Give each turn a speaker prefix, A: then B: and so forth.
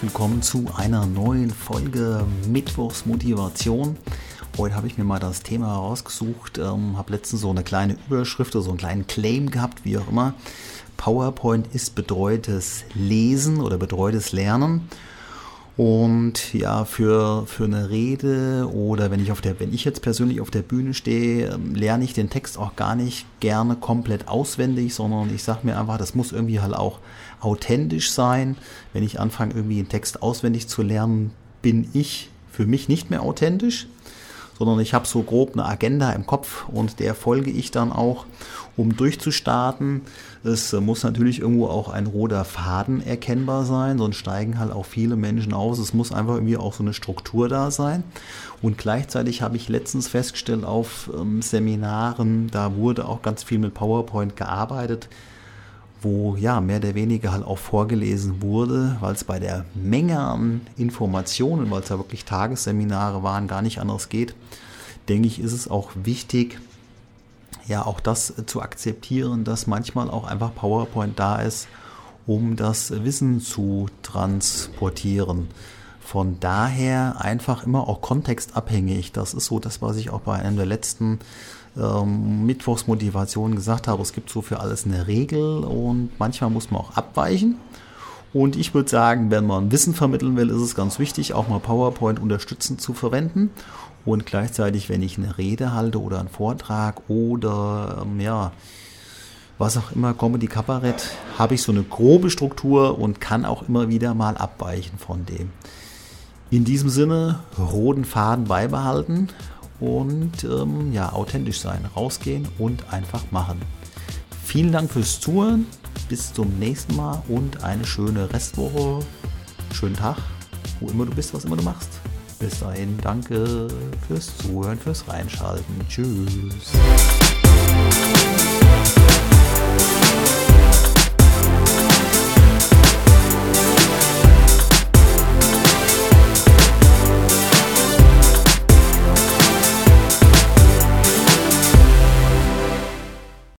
A: willkommen zu einer neuen Folge Mittwochs Motivation. Heute habe ich mir mal das Thema herausgesucht, ähm, habe letztens so eine kleine Überschrift oder so einen kleinen Claim gehabt, wie auch immer. PowerPoint ist betreutes Lesen oder betreutes Lernen. Und ja, für, für eine Rede oder wenn ich auf der, wenn ich jetzt persönlich auf der Bühne stehe, ähm, lerne ich den Text auch gar nicht gerne komplett auswendig, sondern ich sage mir einfach, das muss irgendwie halt auch authentisch sein. Wenn ich anfange, irgendwie einen Text auswendig zu lernen, bin ich für mich nicht mehr authentisch sondern ich habe so grob eine Agenda im Kopf und der folge ich dann auch, um durchzustarten. Es muss natürlich irgendwo auch ein roter Faden erkennbar sein, sonst steigen halt auch viele Menschen aus. Es muss einfach irgendwie auch so eine Struktur da sein. Und gleichzeitig habe ich letztens festgestellt auf ähm, Seminaren, da wurde auch ganz viel mit PowerPoint gearbeitet wo ja mehr oder weniger halt auch vorgelesen wurde, weil es bei der Menge an Informationen, weil es ja wirklich Tagesseminare waren, gar nicht anders geht, denke ich, ist es auch wichtig, ja auch das zu akzeptieren, dass manchmal auch einfach PowerPoint da ist, um das Wissen zu transportieren. Von daher einfach immer auch kontextabhängig. Das ist so das, was ich auch bei einem der letzten ähm, Mittwochsmotivation gesagt habe. Es gibt so für alles eine Regel und manchmal muss man auch abweichen. Und ich würde sagen, wenn man Wissen vermitteln will, ist es ganz wichtig, auch mal PowerPoint unterstützend zu verwenden. Und gleichzeitig, wenn ich eine Rede halte oder einen Vortrag oder ähm, ja, was auch immer, Comedy Kabarett, habe ich so eine grobe Struktur und kann auch immer wieder mal abweichen von dem. In diesem Sinne, roten Faden beibehalten und ähm, ja, authentisch sein, rausgehen und einfach machen. Vielen Dank fürs Zuhören, bis zum nächsten Mal und eine schöne Restwoche, schönen Tag, wo immer du bist, was immer du machst. Bis dahin, danke fürs Zuhören, fürs Reinschalten. Tschüss.